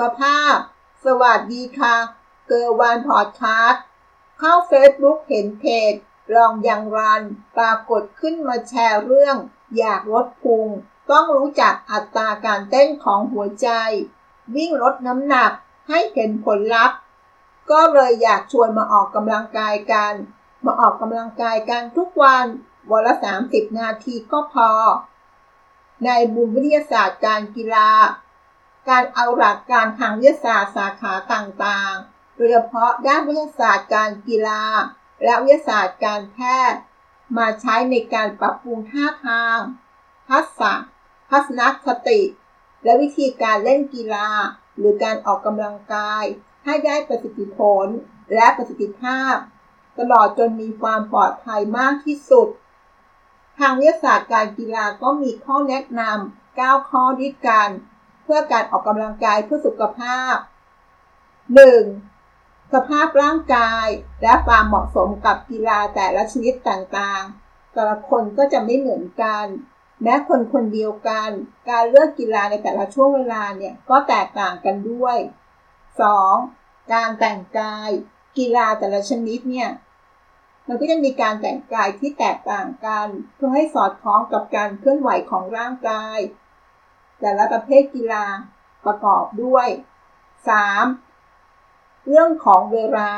ขภาพ สวัสดีค่ะ เกอร์วานพอดคาสต์เข้า Facebook เห็นเพจลองยังรัน ปรากฏขึ้นมาแชร์เรื่อง อยากลดพุง ต้องรู้จักอัตราการเต้นของหัวใจ วิ่งลดน้ำหนักให้เห็นผลลัพธ์ ก็เลยอยากชวนมาออกกำลังกายกัน มาออกกำลังกายกันทุกวันวันละ30 นาทีก็พอ ในบุญวิทยาศาสตร์การกีฬา การเอาหลักการทางวิทยาศาสตร์สาขาต่างๆ โดยเฉพาะด้านวิทยาศาสตร์การกีฬา และวิทยาศาสตร์การแพทย์ มาใช้ในการปรับปรุงท่าทาง ทักษะ ทัศนคติ และวิธีการเล่นกีฬา หรือการออกกำลังกาย ให้ได้ประสิทธิผลและประสิทธิภาพ ตลอดจนมีความปลอดภัยมากที่สุด ทางวิทยาศาสตร์การกีฬาก็มีข้อแนะนำ9ข้อด้วยกัน พื่อการออกกำลังกายเพื่อสุขภาพ 1. สภาพร่างกายและความเหมาะสมกับกีฬาแต่ละชนิดต่างๆ แต่ละคนก็จะไม่เหมือนกัน แม้คนคนเดียวกัน การเลือกกีฬาในแต่ละช่วงเวลาเนี่ยก็แตกต่างกันด้วย 2. การแต่งกายกีฬาแต่ละชนิดเนี่ย มันก็จะมีการแต่งกายที่แตกต่างกัน เพื่อให้สอดคล้องกับการเคลื่อนไหวของร่างกาย แต่ละประเภทกีฬาประกอบด้วย 3. เรื่องของเวลา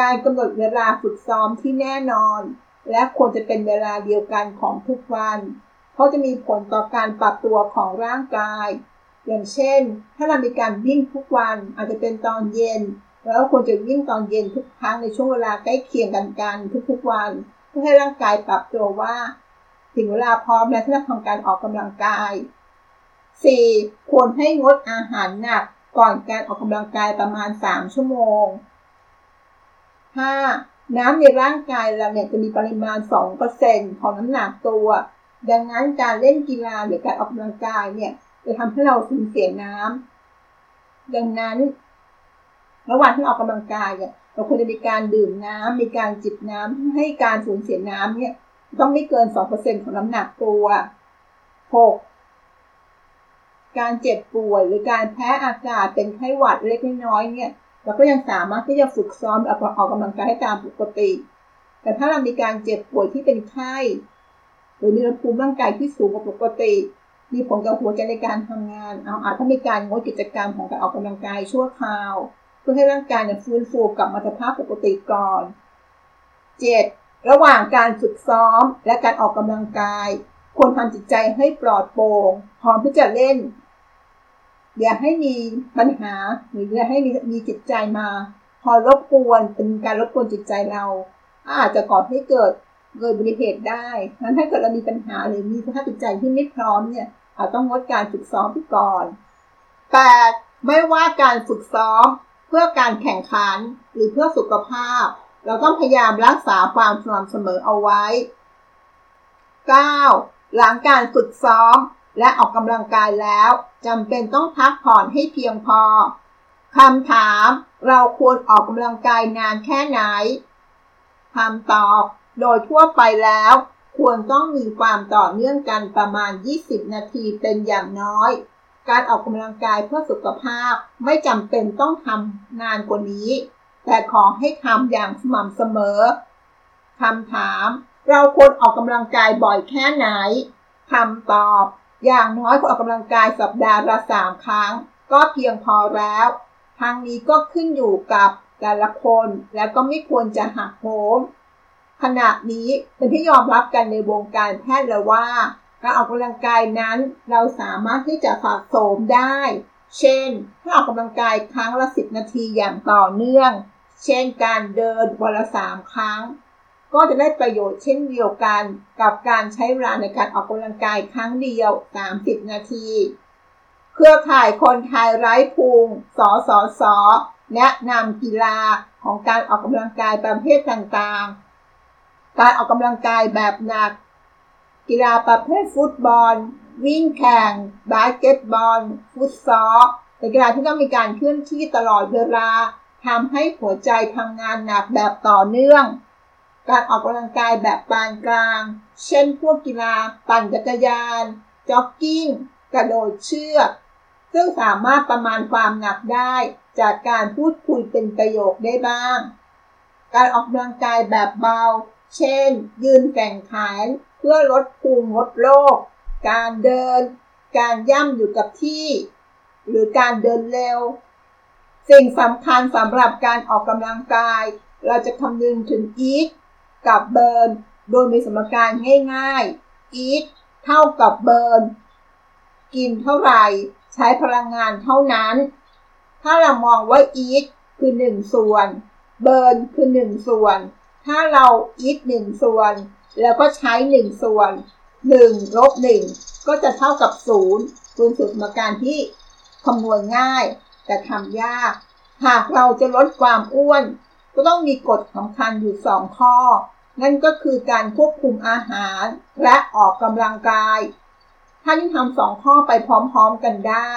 การกำหนดเวลาฝึกซ้อมที่แน่นอน และควรจะเป็นเวลาเดียวกันของทุกวัน เพราะจะมีผลต่อการปรับตัวของร่างกาย อย่างเช่น ถ้าเรามีการวิ่งทุกวันอาจจะเป็นตอนเย็น แล้วควรจะวิ่งตอนเย็นทุกครั้งในช่วงเวลาใกล้เคียงกันกันทุกๆวัน เพื่อให้ร่างกายปรับตัวว่า ถึงเวลาพร้อมแล้วที่จะทำการออกกำลังกาย 4. ควรให้งดอาหารหนักก่อนการออกกำลังกายประมาณ 3 ชั่วโมง 5. น้ำในร่างกายเราเนี่ยจะมีปริมาณ 2%ของน้ำหนักตัว ดังนั้นการเล่นกีฬาหรือการออกกำลังกายเนี่ยจะทำให้เราสูญเสียน้ำ ดังนั้น ระหว่างที่ออกกำลังกายเนี่ยเราควรจะมีการดื่มน้ำมีการจิบน้ำให้การสูญเสียน้ำเนี่ยต้องไม่เกิน 2%ของน้ำหนักตัว 6. การเจ็บป่วยหรือการแพ้อากาศเป็นไข้หวัดเล็กน้อยเนี่ยเราก็ยังสามารถที่จะฝึกซ้อมออกกำลังกายให้ตามปกติ แต่ถ้าเรามีการเจ็บป่วยที่เป็นไข้หรือมีระดับภูมิร่างกายที่สูงกว่าปกติ มีผลกับหัวใจในการทำงาน เอาอาจจะมีการงดกิจกรรมของการออกกำลังกายชั่วคราว เพื่อให้ร่างกายเนี่ยฟื้นฟูกลับมาสภาพปกติก่อน 7. ระหว่างการฝึกซ้อมและการออกกำลังกายควรทำจิตใจให้ปลอดโปร่งพร้อมที่จะเล่น อย่าให้มีปัญหาหรืออย่าให้มีมีจิตใจมา พอรบกวนเป็นการรบกวนจิตใจเรา อาจจะก่อให้เกิดเกิดอุบัติเหตุได้นั้นถ้าเกิดเรามีปัญหาหรือมีสภาพจิตใจที่ไม่พร้อมเนี่ยอาจต้องงดการฝึกซ้อมไปก่อน 8. ไม่ว่าการฝึกซ้อมเพื่อการแข่งขันหรือเพื่อสุขภาพ เราต้องพยายามรักษาความสม่ำเสมอเอาไว้ 9. หลังการฝึกซ้อม และออกกำลังกายแล้วจำเป็นต้องพักผ่อนให้เพียงพอคำถามเราควรออกกำลังกายนานแค่ไหนคำตอบโดยทั่วไปแล้ว ควรต้องมีความต่อเนื่องกันประมาณ 20 นาทีเป็นอย่างน้อย การออกกำลังกายเพื่อสุขภาพไม่จำเป็นต้องทำนานกว่านี้ แต่ขอให้ทำอย่างสม่ำเสมอคำถาม เราควรออกกำลังกายบ่อยแค่ไหนคำตอบ อย่างน้อยควรออกกำลังกายสัปดาห์ละสามครั้ง ก็เพียงพอแล้วทางนี้ก็ขึ้นอยู่กับแต่ละคนและก็ไม่ควรจะหักโหมขณะนี้เป็นที่ยอมรับกันในวงการแพทย์เลยว่า การออกกำลังกายนั้นเราสามารถที่จะสะสมได้ เช่น ถ้าออกกำลังกายครั้งละ 10 นาทีอย่างต่อเนื่อง เช่นการเดินวันละ3ครั้ง ก็จะได้ประโยชน์เช่นเดียวกันกับการใช้เวลาในการออกกำลังกายครั้งเดียว 30 นาที เครือข่ายคนไทยไร้พุงสสส แนะนำกีฬาของการออกกำลังกายประเภทต่างๆ การออกกำลังกายแบบหนัก กีฬาประเภทฟุตบอล วิ่งแข่ง บาสเกตบอล ฟุตซอลเป็นกีฬาที่ต้องมีการเคลื่อนที่ตลอดเวลาทำให้หัวใจทำงานหนักแบบต่อเนื่อง การออกกำลังกายแบบปานกลาง เช่นพวกกีฬา ปั่นจักรยาน จ็อกกิ้ง กระโดดเชือก ซึ่งสามารถประมาณความหนักได้ จากการพูดคุยเป็นประโยคได้บ้าง การออกกำลังกายแบบเบา เช่น ยืนแข่งขันเพื่อลดภูมิลดโรค การเดิน การย่ำอยู่กับที่ หรือการเดินเร็ว สิ่งสำคัญสำหรับการออกกำลังกาย เราจะคำนึงถึง eat กับ burn โดยมีสมการง่ายๆ eat เท่ากับ burn กินเท่าไหร่ ใช้พลังงานเท่านั้น ถ้าเรามองว่า eat คือ 1 ส่วน burn คือ 1 ส่วน ถ้าเรา eat 1 ส่วน แล้วก็ใช้ 1 ส่วน 1 ลบ 1 ก็จะเท่ากับ 0คุณสุดสมการที่คำนวณง่าย แต่ทำยาก หากเราจะลดความอ้วน ก็ต้องมีกฎสำคัญอยู่ 2 ข้อ นั่นก็คือการควบคุมอาหารและออกกำลังกาย ถ้ายิ่งทำสองข้อไปพร้อมๆกันได้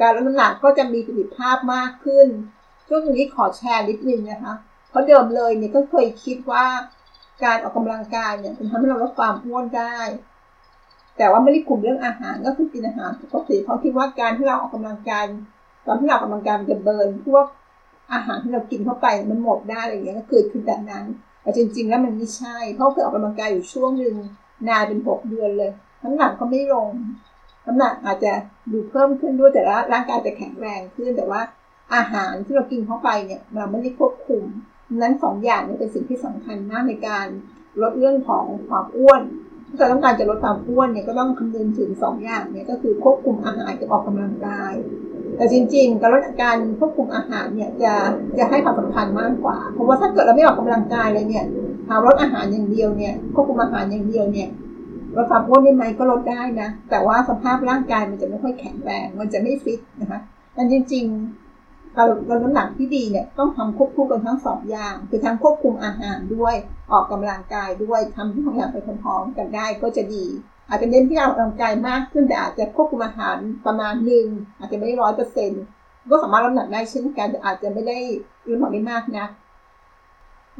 การลดน้ำหนักก็จะมีประสิทธิภาพมากขึ้นช่วงนี้ขอแชร์นิดนึงนะคะ เพราะเดิมเลยเนี่ยก็เคยคิดว่า การออกกำลังกายเนี่ยเป็นทำให้เราลดความอ้วนได้แต่ว่าไม่ได้คุมเรื่องอาหารก็คือกินอาหารปกติเพราะคิดว่าการที่เราออกกำลังกายตอนที่เราออกกำลังกายจะเบิร์นพวก อาหารที่เรากินเข้าไปมันหมดได้อะไรอย่างเงี้ยก็คือคือแบบนั้นแต่จริง ๆ แล้วมันไม่ใช่เพราะเคยออกกำลังกายอยู่ช่วงหนึ่งนานเป็นหกเดือนเลยน้ำหนักก็ไม่ลงน้ำหนักอาจจะดูเพิ่มขึ้นด้วยแต่ละร่างกายจะแข็งแรงขึ้นแต่ว่าอาหารที่เรากินเข้าไปเนี่ยเราไม่ได้ควบคุมนั้นสองอย่างนี้เป็นสิ่งที่สำคัญมากในการลดเรื่องของความอ้วนถ้าเราต้องการจะลดความอ้วนเนี่ยก็ต้องคำนึงถึงสองอย่างเนี่ยก็คือควบคุมอาหารกับออกกำลังกาย แต่จริงๆ การลดการควบคุมอาหารเนี่ยจะจะให้ความสำคัญมากกว่า เพราะว่าถ้าเกิดเราไม่ออกกำลังกายเลยเนี่ยหาลดอาหารอย่างเดียวเนี่ยควบคุมอาหารอย่างเดียวเนี่ยลดความอ้วนได้ไหมก็ลดได้นะ แต่ว่าสภาพร่างกายมันจะไม่ค่อยแข็งแรง มันจะไม่ฟิตนะคะแต่จริงๆการลดน้ำหนักที่ดีเนี่ยต้องทำควบคู่กันทั้งสองอย่าง คือทั้งควบคุมอาหารด้วยออกกำลังกายด้วยทำทั้งสองอย่างไปพร้อมๆกันได้ก็จะดี อาจจะเน้นที่ออกกำลังกายมากขึ้นแต่อาจจะควบคุมอาหารประมาณหนึ่งอาจจะไม่ร้อยเปอร์เซ็นต์ก็สามารถลดน้ำหนักได้เช่นกันแต่อาจจะไม่ได้ลดน้ำหนักได้มากนะ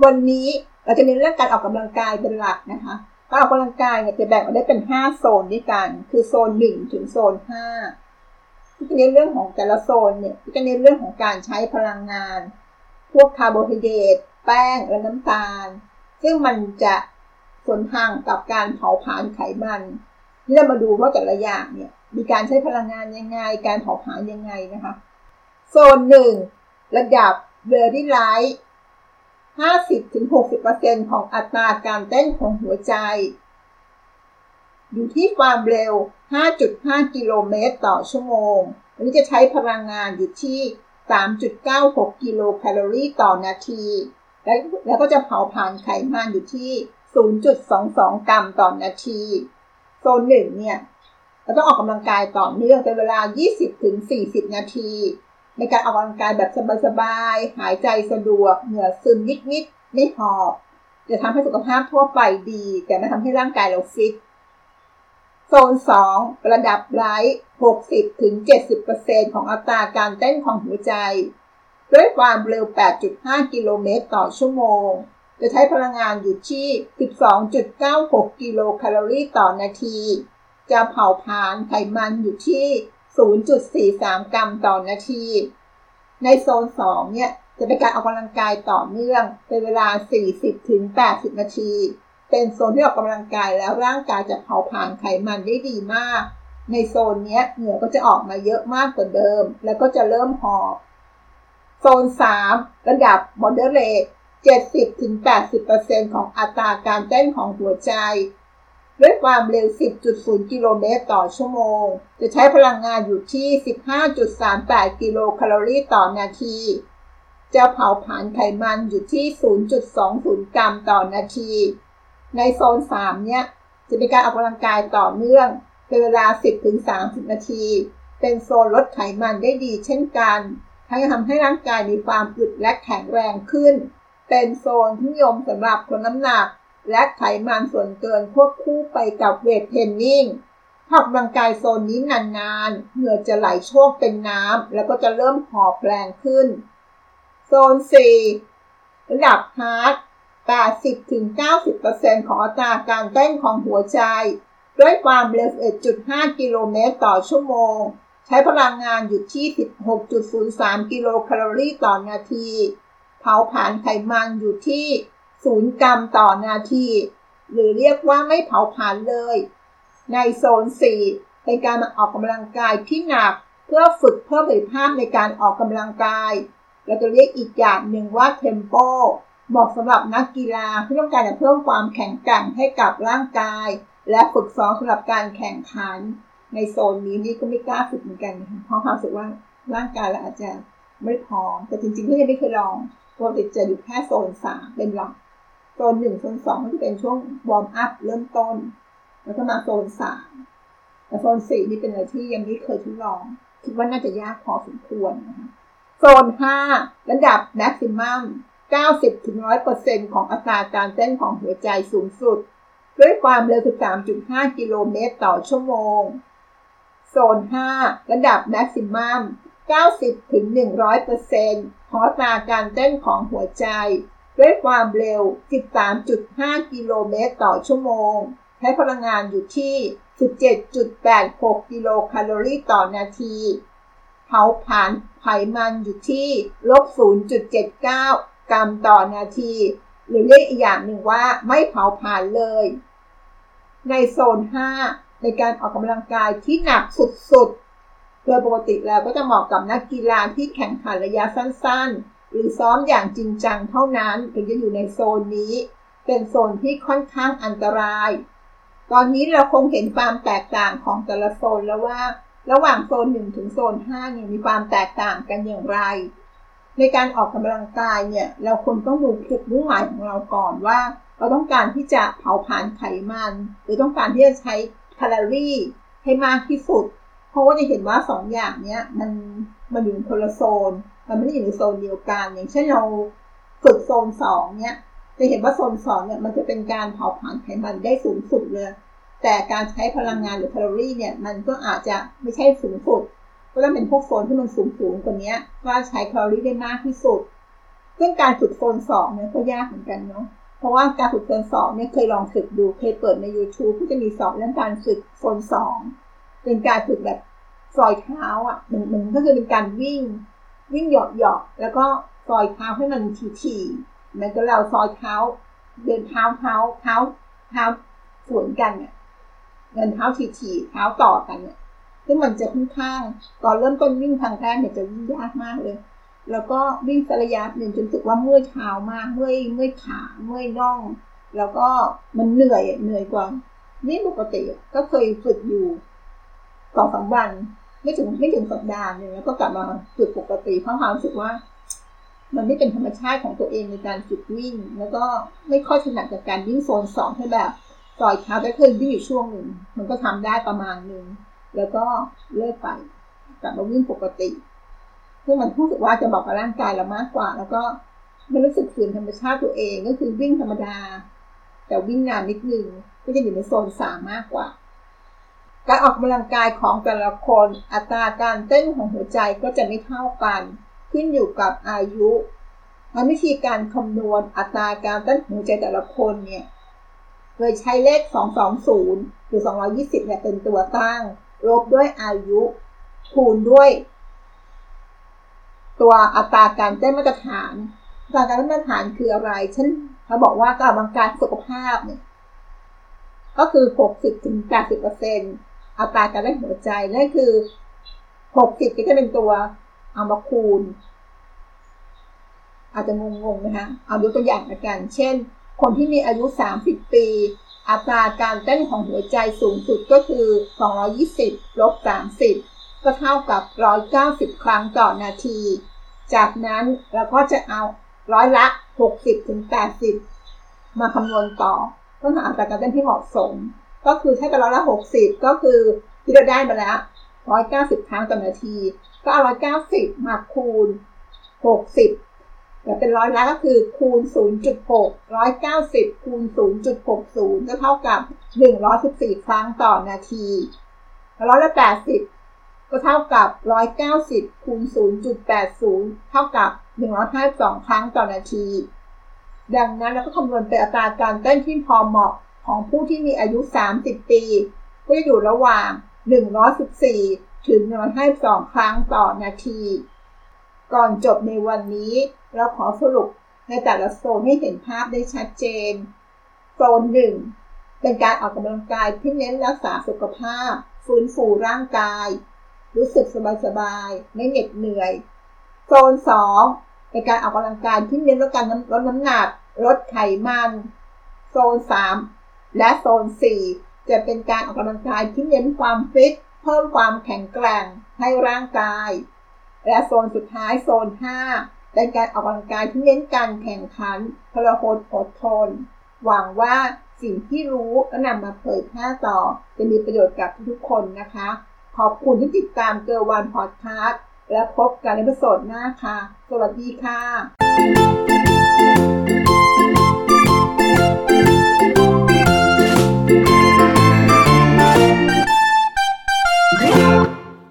วันนี้เราจะเน้นเรื่องการออกกำลังกายเป็นหลักนะคะการออกกำลังกายเนี่ยจะแบ่งออกได้เป็น 5 โซนด้วยกัน คือโซน 1 ถึงโซน 5 ที่จะเน้นเรื่องของแต่ละโซนเนี่ยที่จะเน้นเรื่องของการใช้พลังงาน พวกคาร์โบไฮเดรตแป้งและน้ำตาล ซึ่งมันจะ ส่วนทางกับการเผาผลาญไขมันนี่เรามาดูว่าแต่ละอย่างเนี่ย มีการใช้พลังงานยังไง การเผาผลาญยังไงนะคะ โซน1ระดับ very light 50-60%ของอัตราการเต้นของหัวใจ อยู่ที่ความเร็ว 5.5 กิโลเมตรต่อชั่วโมง อันนี้จะใช้พลังงานอยู่ที่ 3.96 กิโลแคลอรี่ต่อนาที และแล้วก็จะเผาผลาญไขมันอยู่ที่ 0.22 กรัมต่อนาที โซนหนึ่งเนี่ยเราต้องออกกำลังกายต่อเนื่องเป็นเวลา 20-40 นาที ในการออกกำลังกายแบบสบายๆ หายใจสะดวก เหงื่อซึมนิดๆ ไม่หอบ จะทำให้สุขภาพทั่วไปดี แต่ไม่ทำให้ร่างกายเราฟิต โซน 2 ระดับ light 60-70%ของอัตราการเต้นของหัวใจ ด้วยความเร็ว 8.5 กิโลเมตรต่อชั่วโมง จะใช้พลังงานอยู่ที่ 12.96 กิโลแคลอรี่ต่อนาที จะเผาผลาญไขมันอยู่ที่ 0.43 กรัมต่อนาที ในโซน 2 เนี่ย จะเป็นการออกกำลังกายต่อเนื่อง เป็นเวลา 40-80 นาที เป็นโซนที่ออกกำลังกายแล้วร่างกายจะเผาผลาญไขมันได้ดีมาก ในโซนนี้เหงื่อก็จะออกมาเยอะมากกว่าเดิม แล้วก็จะเริ่มหอบโซน 3 ระดับ moderate 70-80%ของอัตราการเต้นของหัวใจ ด้วยความเร็ว 10.0 กิโลเมตรต่อชั่วโมง จะใช้พลังงานอยู่ที่ 15.38 กิโลแคลอรี่ต่อนาที จะเผาผลาญไขมันอยู่ที่ 0.20 กรัมต่อนาที ในโซน 3 เนี่ย จะเป็นการออกกำลังกายต่อเนื่อง เป็นเวลา 10-30 นาที เป็นโซนลดไขมันได้ดีเช่นกัน ทั้งทำให้ร่างกายมีความอึดและแข็งแรงขึ้น เป็นโซนที่นิยมสำหรับคนน้ำหนัก และไขมันส่วนเกินควบคู่ไปกับเวทเทรนนิ่งถ้าออกกำลังกายโซนนี้นานๆ เหงื่อจะไหลโชกเป็นน้ำ แล้วก็จะเริ่มหอบแรงขึ้น โซน 4 ระดับ hard 80-90%ของอัตราการเต้นของหัวใจ ด้วยความเร็ว 1.5 กิโลเมตรต่อชั่วโมง ใช้พลังงานอยู่ที่ 16.03 กิโลแคลอรี่ต่อนาที เผาผลาญไขมันอยู่ที่0กรัมต่อนาที หรือเรียกว่าไม่เผาผลาญเลย ในโซน 4 เป็นการมาออกกำลังกายที่หนักเพื่อฝึกเพิ่มประสิทธิภาพในการออกกำลังกาย เราจะเรียกอีกอย่างหนึ่งว่าเทมโปเหมาะสำหรับนักกีฬาที่ต้องการจะเพิ่มความแข็งแกร่งให้กับร่างกาย และฝึกซ้อมสำหรับการแข่งขัน ในโซนนี้นี่ก็ไม่กล้าฝึกเหมือนกันเพราะความรู้สึกว่าร่างกายเราอาจจะไม่พร้อม แต่จริงๆก็ยังไม่เคยลอง ปกติจะอยู่แค่โซนสามเป็นหลักโซนหนึ่งโซนสองก็จะเป็นช่วง warm up เริ่มต้น แล้วก็มาโซนสามแต่โซนสี่นี่เป็นอะไรที่ยังไม่เคยทดลอง คิดว่าน่าจะยากพอสมควรนะคะโซน5ระดับ maximum 90-100%ของอัตราการเต้นของหัวใจสูงสุด ด้วยความเร็ว 13.5 กิโลเมตรต่อชั่วโมง โซน 5 ระดับ maximum 90-100% ของอัตราการเต้นของหัวใจ ด้วยความเร็ว 13.5 กิโลเมตรต่อชั่วโมง ใช้พลังงานอยู่ที่ 17.86 กิโลแคลอรี่ต่อนาที เผาผลาญไขมันอยู่ที่ลบ 0.79 กรัมต่อนาที หรือเรียกอีกอย่างหนึ่งว่าไม่เผาผลาญเลย ในโซน 5 ในการออกกำลังกายที่หนักสุดๆ โดยปกติแล้วก็จะเหมาะกับนักกีฬาที่แข่งขันระยะสั้นๆ หรือซ้อมอย่างจริงจังเท่านั้นถึงจะอยู่ในโซนนี้ เป็นโซนที่ค่อนข้างอันตราย ตอนนี้เราคงเห็นความแตกต่างของแต่ละโซนแล้วว่า ระหว่างโซน1ถึงโซน5เนี่ยมีความแตกต่างกันอย่างไร ในการออกกำลังกายเนี่ยเราควรต้องดูจุดมุ่งหมายของเราก่อนว่า เราต้องการที่จะเผาผลาญไขมัน หรือต้องการที่จะใช้แคลอรี่ให้มากที่สุด ราะว่าจะเห็นว่าสองอย่างเนี้ยมันมันอยู่ในคนละโซน มันไม่ได้อยู่ในโซนเดียวกัน อย่างเช่นเราฝึกโซนสองเนี้ยจะเห็นว่าโซนสองเนี่ยมันจะเป็นการเผาผลาญไขมันได้สูงสุดเลย แต่การใช้พลังงานหรือแคลอรี่เนี่ยมันก็อาจจะไม่ใช่สูงสุดก็ต้องเป็นพวกโซนที่มันสูงสูงกว่านี้ว่าใช้แคลอรี่ได้มากที่สุด ซึ่งการฝึกโซนสองเนี่ยก็ยากเหมือนกันเนาะเพราะว่าการฝึกโซนสองเนี่ยเคยลองฝึกดูเคยเปิดใน YouTube ที่จะมีสอนเรื่องการฝึกโซนสอง เป็นการฝึกแบบซอยเท้าอะมันมันก็คือเป็นการวิ่ง วิ่งหยอกหยอกแล้วก็ซอยเท้าให้มันทีทีเหมือนกับเราซอยเท้า เดินเท้าเท้าเท้าเท้าสวนกันเนี่ยเดินเท้าทีทีเท้าต่อกันเนี่ยซึ่งมันจะค่อนข้างตอนเริ่มต้นวิ่งทางแรกเนี่ยจะวิ่งยากมากเลย แล้วก็วิ่งสระยะหนึ่งจนรู้สึกว่าเมื่อยเท้ามากเมื่อยเมื่อยขาเมื่อยน่อง แล้วก็มันเหนื่อยเหนื่อยกว่าวิ่งปกติก็เคยฝึกอยู่ สองสามวันไม่ถึงไม่ถึงสัปดาห์หนึ่งแล้วก็กลับมาฝึกปกติเพราะความรู้สึกว่า มันไม่เป็นธรรมชาติของตัวเองในการฝึกวิ่ง แล้วก็ไม่ค่อยถนัดกับการวิ่งโซนสองให้แบบซอยเท้าได้เคยวิ่งอยู่ช่วงหนึ่งมันก็ทำได้ประมาณหนึ่งแล้วก็เลิกไปกลับมาวิ่งปกติซึ่งมันรู้สึกว่าจะบอกกับร่างกายเรามากกว่า แล้วก็ไม่รู้สึกฝืนธรรมชาติตัวเองก็คือวิ่งธรรมดา แต่วิ่งนานนิดนึงก็จะอยู่ในโซนสามมากกว่า การออกกำลังกายของแต่ละคน อัตราการเต้นของหัวใจก็จะไม่เท่ากัน ขึ้นอยู่กับอายุวิธีการคำนวณอัตราการเต้นหัวใจแต่ละคนเนี่ยโดยใช้เลข 220 หรือ 220เนี่ยเป็นตัวตั้ง ลบด้วยอายุ คูณด้วย ตัวอัตราการเต้นมาตรฐานอัตราการเต้นมาตรฐานคืออะไรเช่นเขาบอกว่าการบังการสุขภาพเนี่ยก็คือ 60ถึง80เป อัตราการเต้นหัวใจนั่นคือ60ก็จะเป็นตัวเอามาคูณ อาจจะงงๆนะคะเอาดูตัวอย่างละกัน เช่น คนที่มีอายุ30ปี อัตราการเต้นของหัวใจสูงสุดก็คือ220ลบ30ก็เท่ากับ190ครั้งต่อนาที จากนั้นเราก็จะเอาร้อยละ60ถึง80มาคำนวณต่อเพื่อหาอัตราการเต้นที่เหมาะสม ก็คือถ้าเป็นร้อยละ60ก็คือที่เราได้มาแล้ว190ครั้งต่อนาที ก็เอา190มาคูณ60แต่เป็นร้อยละก็คือคูณ0.6 190คูณ0.60ก็เท่ากับ114ครั้งต่อนาทีร้อยละ80ก็เท่ากับ 190 คูณ 0.80 เท่ากับ 152 ครั้งต่อนาที ดังนั้นเราก็คำนวณเป็นอัตราการเต้นที่พอเหมาะ ของผู้ที่มีอายุ 30 ปี ก็จะอยู่ระหว่าง 114 ถึง 152 ครั้งต่อนาที ก่อนจบในวันนี้ เราขอสรุปในแต่ละโซนให้เห็นภาพได้ชัดเจน โซนหนึ่งเป็นการออกกำลังกายที่เน้นรักษาสุขภาพ ฟื้นฟูร่างกาย รู้สึกสบายๆ ไม่เหน็ดเหนื่อย โซนสองเป็นการออกกำลังกายที่เน้นลดการลดน้ำหนัก ลดไขมัน โซนสาม และโซนสี่จะเป็นการออกกำลังกายที่เน้นความฟิต เพิ่มความแข็งแกร่งให้ร่างกาย และโซนสุดท้ายโซน 5 เป็นการออกกำลังกายที่เน้นการแข่งขันพลหดอดทน หวังว่าสิ่งที่รู้และนำมาเผยแพร่ต่อ จะมีประโยชน์กับทุกคนนะคะ ขอบคุณที่ติดตามเกอร์วันพอดคาสต์และพบกันในประสดหน้าค่ะ สวัสดีค่ะ